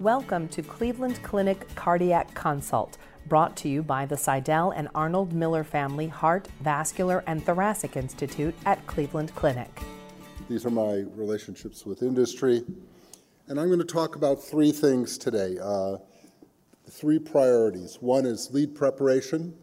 Welcome to Cleveland Clinic Cardiac Consult, brought to you by the Sydell and Arnold Miller Family Heart, Vascular, and Thoracic Institute at Cleveland Clinic. These are my relationships with industry. And I'm going to talk about three things today uh, three priorities. One is lead preparation,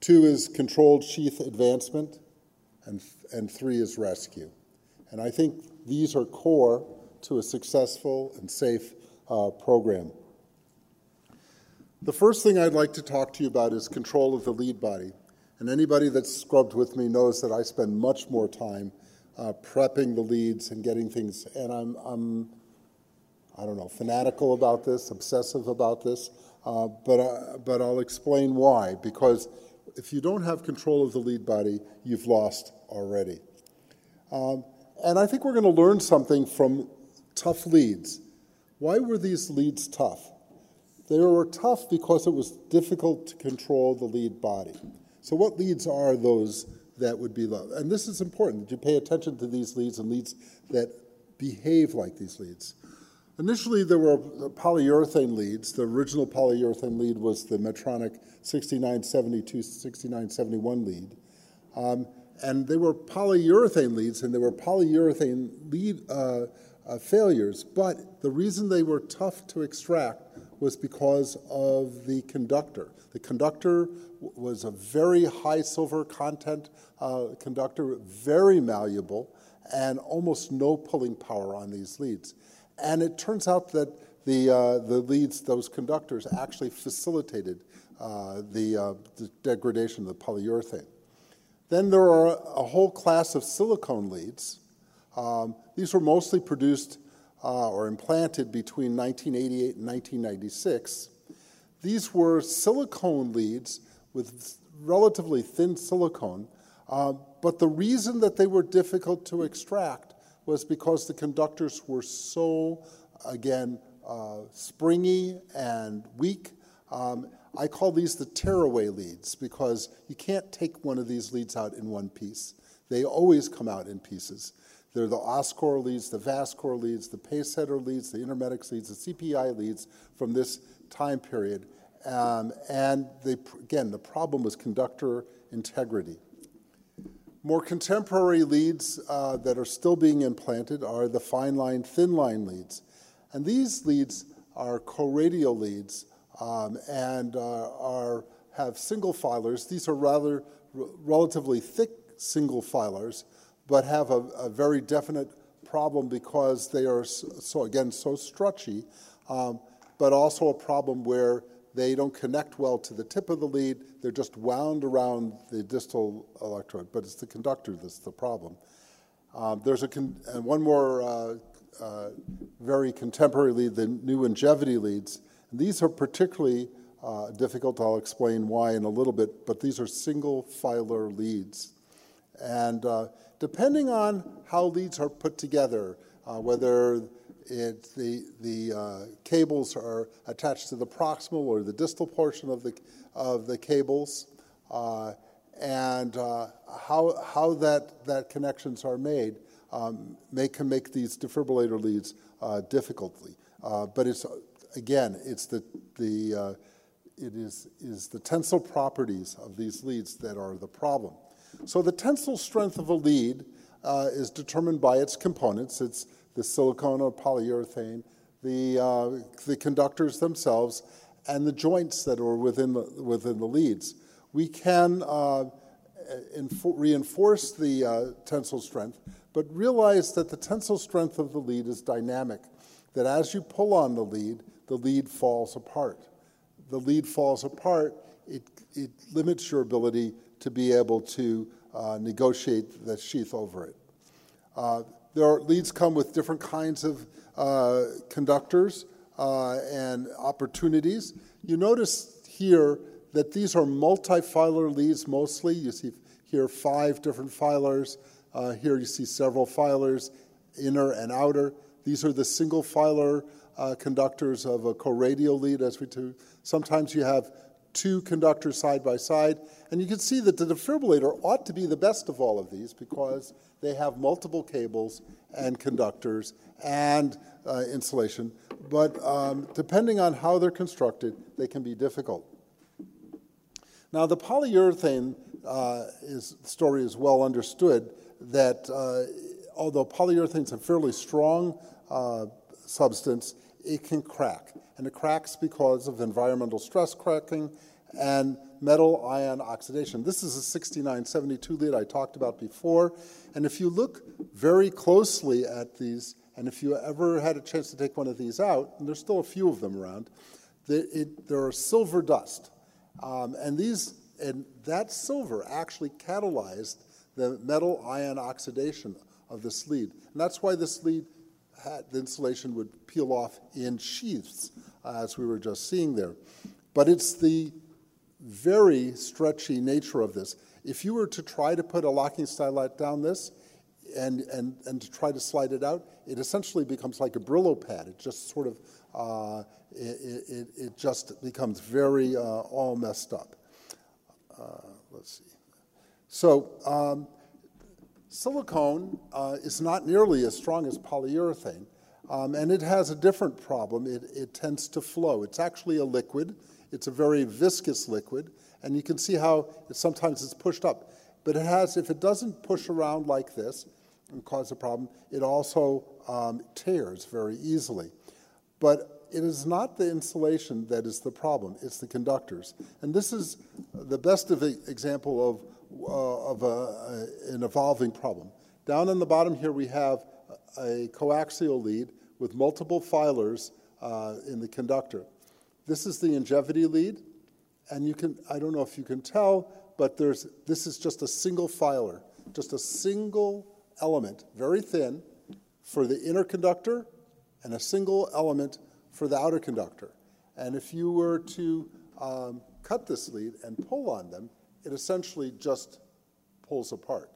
two is controlled sheath advancement, and, and three is rescue. And I think these are core to a successful and safe uh, program. The first thing I'd like to talk to you about is control of the lead body. And anybody that's scrubbed with me knows that I spend much more time uh, prepping the leads and getting things, and I'm, I'm, I don't know, fanatical about this, obsessive about this, uh, but, uh, but I'll explain why. Because if you don't have control of the lead body, you've lost already. Um, and I think we're going to learn something from tough leads. Why were these leads tough? They were tough because it was difficult to control the lead body. So, what leads are those that would be low? And this is important that you pay attention to these leads and leads that behave like these leads. Initially, there were polyurethane leads. The original polyurethane lead was the Medtronic 6972 6971 lead. Um, and they were polyurethane leads, and they were polyurethane lead uh, uh, failures. But the reason they were tough to extract was because of the conductor. The conductor was a very high silver content uh, conductor, very malleable, and almost no pulling power on these leads. And it turns out that the, uh, the leads, those conductors, actually facilitated uh, the, uh, the degradation of the polyurethane. Then there are a whole class of silicone leads. Um, these were mostly produced uh, or implanted between 1988 and 1996. These were silicone leads with relatively thin silicone, uh, but the reason that they were difficult to extract was because the conductors were so, again, uh, springy and weak. Um, I call these the tearaway leads because you can't take one of these leads out in one piece. They always come out in pieces. They're the OSCOR leads, the VASCOR leads, the pacesetter leads, the Intermedics leads, the CPI leads from this time period. Um, and they, again, the problem was conductor integrity. More contemporary leads uh, that are still being implanted are the fine line, thin line leads. And these leads are co-radial leads um, and uh, are, have single filars. These are rather relatively thick single filars, but have a, a, very definite problem because they are so, again so stretchy, um, but also a problem where they don't connect well to the tip of the lead. They're just wound around the distal electrode, but it's the conductor that's the problem. Um, there's a con- and one more uh, uh, very contemporary lead, the new Ingevity leads. These are particularly uh, difficult. I'll explain why in a little bit, but these are single filar leads. And uh, depending on how leads are put together, uh, whether it, the, the uh, cables are attached to the proximal or the distal portion of the, of the cables, uh, and uh, how, how that, that connections are made, um, may, can make these defibrillator leads difficultly. but it's again, it's the, the, uh, it is, is the tensile properties of these leads that are the problem. So the tensile strength of a lead uh, is determined by its components. It's the silicone or polyurethane, the, uh, the conductors themselves, and the joints that are within the, within the leads. We can uh, infor- reinforce the uh, tensile strength, but realize that the tensile strength of the lead is dynamic, that as you pull on the lead, the lead falls apart. The lead falls apart, it, it limits your ability to be able to uh, negotiate the sheath over it. Uh, there are, leads come with different kinds of uh, conductors uh, and opportunities. You notice here that these are multi-filar leads mostly. You see here five different filars. Uh, here you see several filars, inner and outer. These are the single filer uh, conductors of a co-radial lead as we do. Sometimes you have two conductors side by side, and you can see that the defibrillator ought to be the best of all of these because they have multiple cables and conductors and uh, insulation. but um, depending on how they're constructed, they can be difficult. Now, the polyurethane uh, is, story is well understood that uh, although polyurethane is a fairly strong uh, substance, it can crack. And it cracks because of environmental stress cracking and metal ion oxidation. This is a 6972 lead I talked about before. And if you look very closely at these, and if you ever had a chance to take one of these out, and there's still a few of them around, they, it, there are silver dust. Um, and these, and that silver actually catalyzed the metal ion oxidation of this lead. And that's why this lead had, the insulation would peel off in sheaths, as we were just seeing there. But it's the very stretchy nature of this. If you were to try to put a locking stylet down this and, and, and to try to slide it out, it essentially becomes like a Brillo pad. It just sort of, uh, it, it, it, just becomes very uh, all messed up. Uh, let's see. So um, silicone uh, is not nearly as strong as polyurethane. Um, and it has a different problem. It, it tends to flow. It's actually a liquid. It's a very viscous liquid, and you can see how it, sometimes it's pushed up. But it has, if it doesn't push around like this and cause a problem, it also um, tears very easily. But it is not the insulation that is the problem, it's the conductors. And this is the best of example of, uh, of a, a, an evolving problem. Down on the bottom here, we have a coaxial lead with multiple filars uh, in the conductor. This is the Ingevity lead, and you can, I don't know if you can tell, but there's, this is just a single filar, just a single element, very thin, for the inner conductor, and a single element for the outer conductor. And if you were to um, cut this lead and pull on them, it essentially just pulls apart.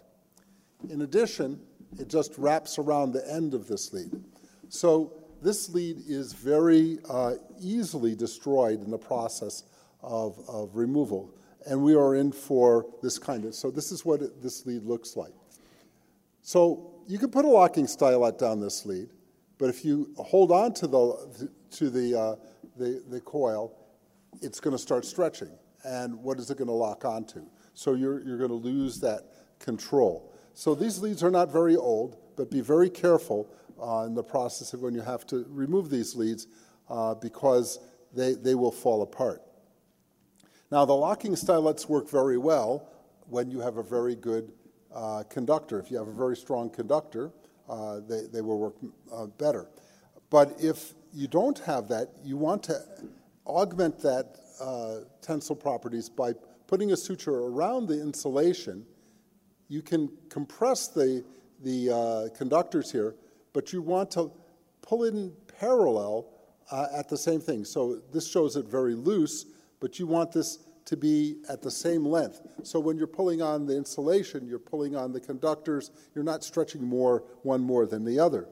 In addition, it just wraps around the end of this lead. So this lead is very uh, easily destroyed in the process of, of removal. And we are in for this kind of, so this is what it, this lead looks like. So you can put a locking stylet down this lead, but if you hold on to the, to the, uh, the, the coil, it's going to start stretching. And what is it going to lock onto? So you're, you're going to lose that control. So these leads are not very old, but be very careful uh, in the process of when you have to remove these leads uh, because they, they will fall apart. Now, the locking stylets work very well when you have a very good uh, conductor. If you have a very strong conductor, uh, they, they will work uh, better. But if you don't have that, you want to augment that uh, tensile properties by putting a suture around the insulation. You can compress the, the conductors here but you want to pull in parallel uh, at the same thing. So this shows it very loose, but you want this to be at the same length. So when you're pulling on the insulation, you're pulling on the conductors, you're not stretching more one more than the other.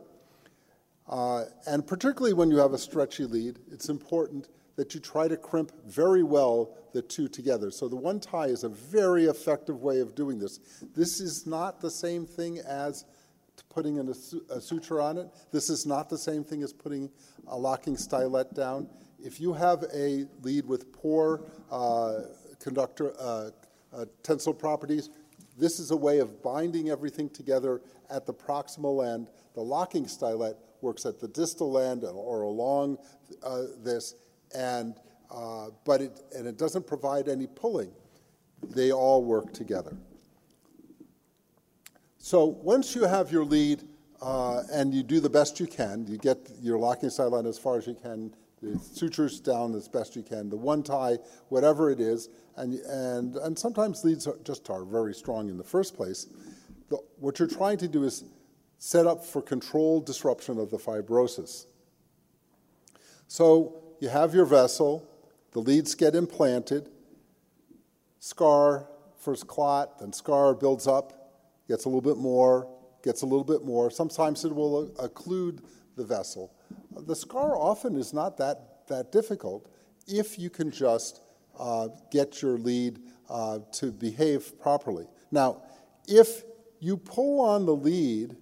Uh, and particularly when you have a stretchy lead, it's important that you try to crimp very well the two together. So the one tie is a very effective way of doing this. This is not the same thing as putting a, a suture on it. This is not the same thing as putting a locking stylet down. If you have a lead with poor uh, conductor uh, uh, tensile properties, this is a way of binding everything together at the proximal end. The locking stylet works at the distal end or along uh, this, and uh, but it and it doesn't provide any pulling. They all work together. So once you have your lead uh, and you do the best you can, you get your locking stylet as far as you can, the sutures down as best you can, the one tie, whatever it is, and, and, and sometimes leads are just are very strong in the first place. The, what you're trying to do is set up for controlled disruption of the fibrosis. So you have your vessel, the leads get implanted, scar, first clot, then scar builds up, gets a little bit more, gets a little bit more. Sometimes it will occlude the vessel. The scar often is not that, that difficult if you can just uh, get your lead uh, to behave properly. Now, if you pull on the lead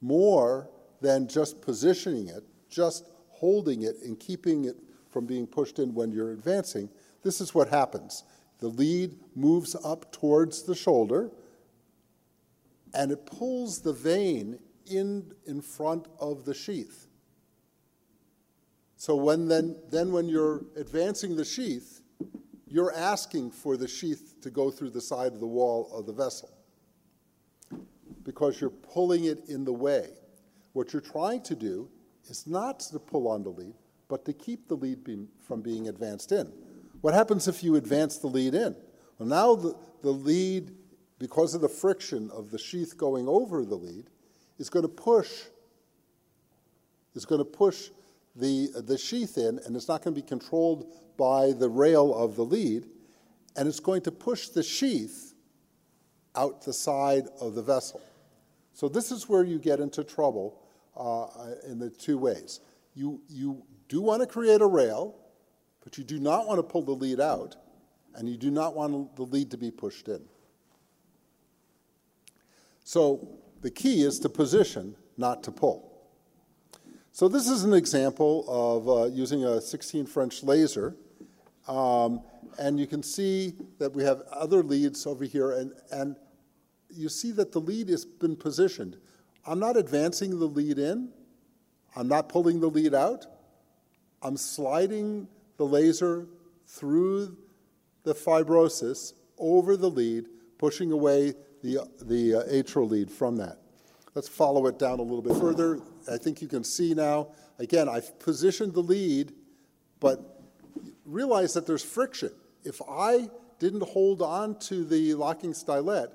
more than just positioning it, just holding it and keeping it from being pushed in when you're advancing, this is what happens. The lead moves up towards the shoulder and it pulls the vein in, in front of the sheath. So when then, then when you're advancing the sheath, you're asking for the sheath to go through the side of the wall of the vessel because you're pulling it in the way. What you're trying to do is not to pull on the lead, but to keep the lead being, from being advanced in. What happens if you advance the lead in? Well, now the, the lead, because of the friction of the sheath going over the lead, is going to push is going to push the, the sheath in, and it's not going to be controlled by the rail of the lead, and it's going to push the sheath out the side of the vessel. So this is where you get into trouble uh, in the two ways. You, you do want to create a rail, but you do not want to pull the lead out, and you do not want the lead to be pushed in. So the key is to position, not to pull. So this is an example of uh, using a 16 French laser. Um, and you can see that we have other leads over here, and, and you see that the lead has been positioned. I'm not advancing the lead in, I'm not pulling the lead out. I'm sliding the laser through the fibrosis over the lead, pushing away the, the uh, atrial lead from that. Let's follow it down a little bit further. I think you can see now, again, I've positioned the lead, but realize that there's friction. If I didn't hold on to the locking stylet,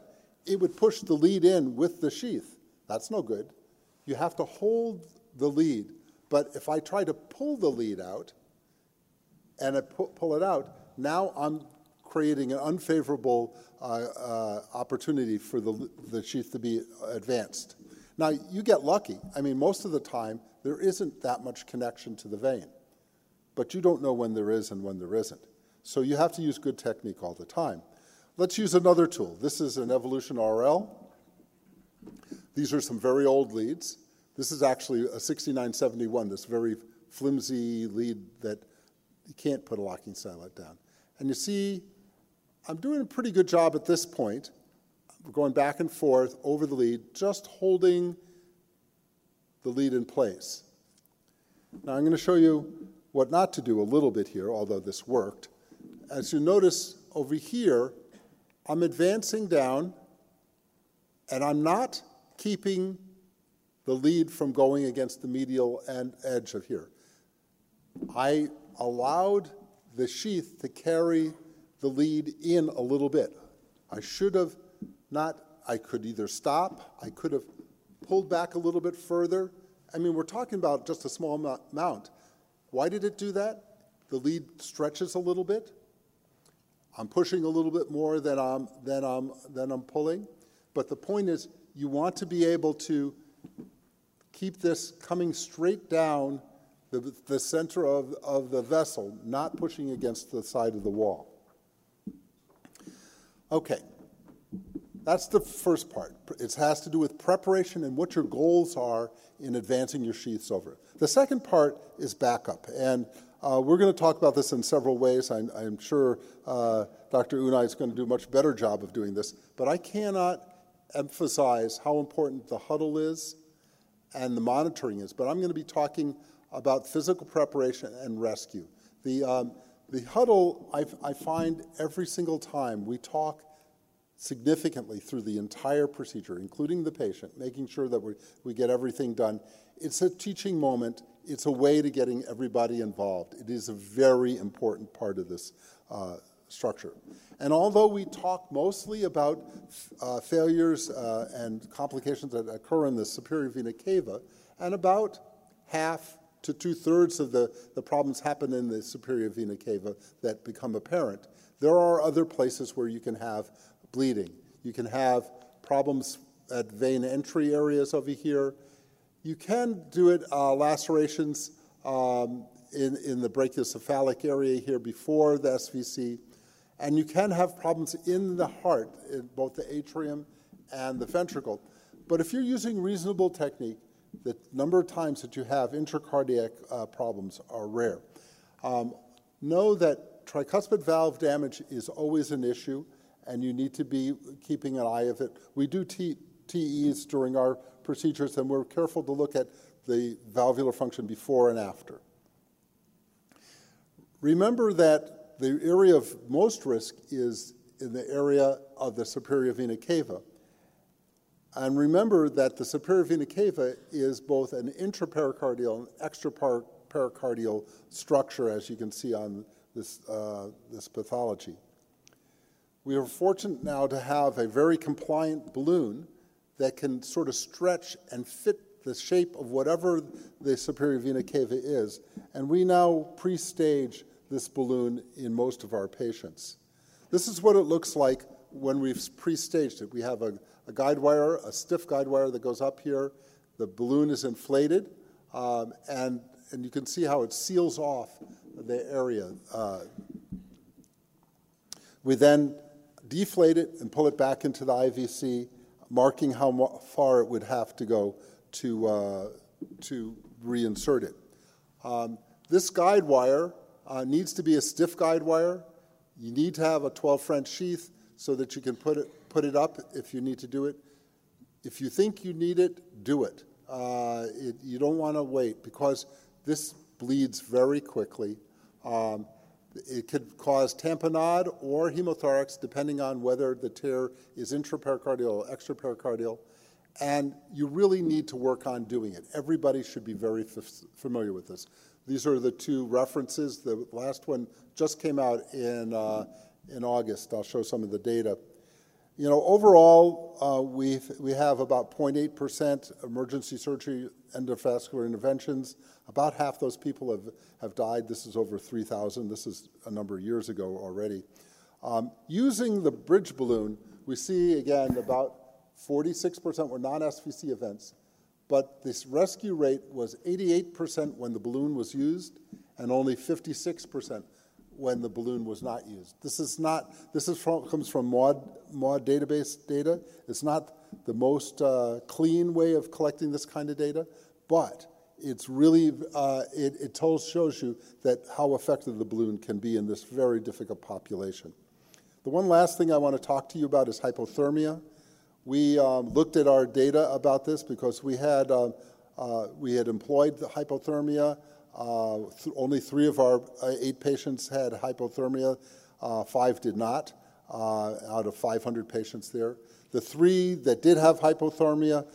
it would push the lead in with the sheath. That's no good. You have to hold the lead. But if I try to pull the lead out and I pu- pull it out, now I'm creating an unfavorable uh, uh, opportunity for the, the sheath to be advanced. Now, you get lucky. I mean, most of the time, there isn't that much connection to the vein, but you don't know when there is and when there isn't. So you have to use good technique all the time. Let's use another tool. This is an Evolution RL. These are some very old leads. This is actually a 6971, this very flimsy lead that you can't put a locking stylet down. And you see, I'm doing a pretty good job at this point. We're going back and forth over the lead, just holding the lead in place. Now I'm going to show you what not to do a little bit here, although this worked. As you notice over here, I'm advancing down and I'm not keeping the lead from going against the medial end edge of here. I allowed the sheath to carry the lead in a little bit. I should have not, I could either stop, I could have pulled back a little bit further. I mean, we're talking about just a small amount. Why did it do that? The lead stretches a little bit. I'm pushing a little bit more than I'm, than I'm, than I'm pulling. But the point is, you want to be able to keep this coming straight down the, the center of, of the vessel, not pushing against the side of the wall. Okay, that's the first part. It has to do with preparation and what your goals are in advancing your sheaths over. The second part is backup. And uh, we're going to talk about this in several ways. I'm, I'm sure uh, Dr. Unai is going to do a much better job of doing this. But I cannot emphasize how important the huddle is and the monitoring is. But I'm going to be talking about physical preparation and rescue. The, um, the huddle, I, I find every single time we talk significantly through the entire procedure, including the patient, making sure that we, we get everything done. It's a teaching moment. It's a way to getting everybody involved. It is a very important part of this uh, structure. And although we talk mostly about uh, failures uh, and complications that occur in the superior vena cava, and about half to two thirds of the, the problems happen in the superior vena cava that become apparent, there are other places where you can have bleeding. You can have problems at vein entry areas over here. You can do it uh, lacerations um, in, in the brachiocephalic area here before the SVC. And you can have problems in the heart, in both the atrium and the ventricle. But if you're using reasonable technique, the number of times that you have intracardiac uh, problems are rare. Um, know that tricuspid valve damage is always an issue, and you need to be keeping an eye of it. We do T- TEs during our procedures, and we're careful to look at the valvular function before and after. Remember that the area of most risk is in the area of the superior vena cava. And remember that the superior vena cava is both an intrapericardial and extrapericardial structure, as you can see on this, uh, this pathology. We are fortunate now to have a very compliant balloon that can sort of stretch and fit the shape of whatever the superior vena cava is. And we now pre stage this balloon in most of our patients. This is what it looks like when we've pre staged it. We have a, a, guide wire, a stiff guide wire that goes up here. The balloon is inflated, um, and, and you can see how it seals off the area. Uh, we then deflate it and pull it back into the IVC, marking how far it would have to go to, uh, to reinsert it. Um, this guide wire uh, needs to be a stiff guide wire. You need to have a 12 French sheath so that you can put it, put it up if you need to do it. If you think you need it, do it. Uh, it you don't want to wait because this bleeds very quickly. Um, it could cause tamponade or hemothorax, depending on whether the tear is intrapericardial or extrapericardial. And you really need to work on doing it. Everybody should be very f- familiar with this. These are the two references. The last one just came out in, uh, in August. I'll show some of the data. You know, overall, uh, we we have about 0.8% emergency surgery endovascular interventions. About half those people have, have died. This is over 3,000. This is a number of years ago already. Um, using the bridge balloon, we see again about 46% were non SVC events, but this rescue rate was 88% when the balloon was used and only 56% when the balloon was not used. This is not, this is from, comes from MOD, MAUDE database data. It's not the most uh, clean way of collecting this kind of data, but it's really, uh, it, it tells, shows you that how effective the balloon can be in this very difficult population. The one last thing I want to talk to you about is hypothermia. We um, looked at our data about this because we had, uh, uh, we had employed the hypothermia. Uh, th- only three of our uh, eight patients had hypothermia, uh, five did not, uh, out of 500 patients there. The three that did have hypothermia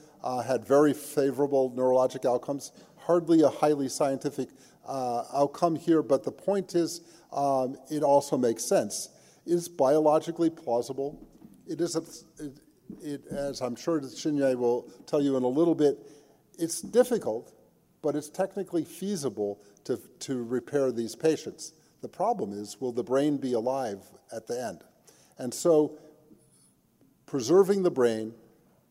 had very favorable neurologic outcomes. Hardly a highly scientific outcome here, but the point is um, it also makes sense. It is biologically plausible. It is a, it, it, as I'm sure Shinya will tell you in a little bit, it's difficult, but it's technically feasible to, to repair these patients. The problem is, will the brain be alive at the end? And so, preserving the brain,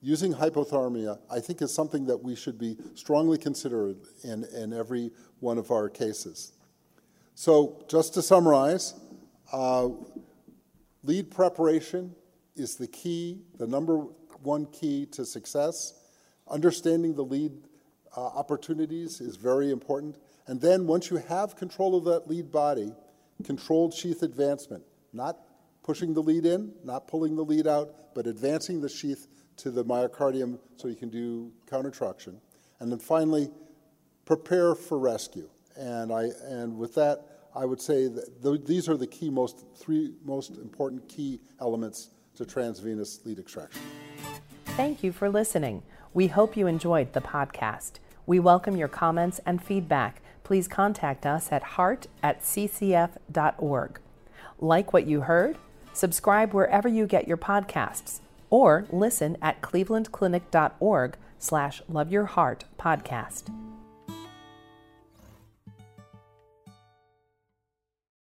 using hypothermia, I think is something that we should be strongly considered in, in every one of our cases. So, just to summarize, uh, lead preparation is the key, the number one key to success. Understanding the lead uh, opportunities is very important. And then once you have control of that lead body, controlled sheath advancement, not pushing the lead in, not pulling the lead out, but advancing the sheath to the myocardium so you can do countertraction. And then finally, prepare for rescue. And, I, and with that, I would say that th- these are the key most, three most important key elements to transvenous lead extraction. Thank you for listening. We hope you enjoyed the podcast. We welcome your comments and feedback. Please contact us at heart at ccf.org. Like what you heard? Subscribe wherever you get your podcasts or listen at clevelandclinic.org slash love your heart podcast.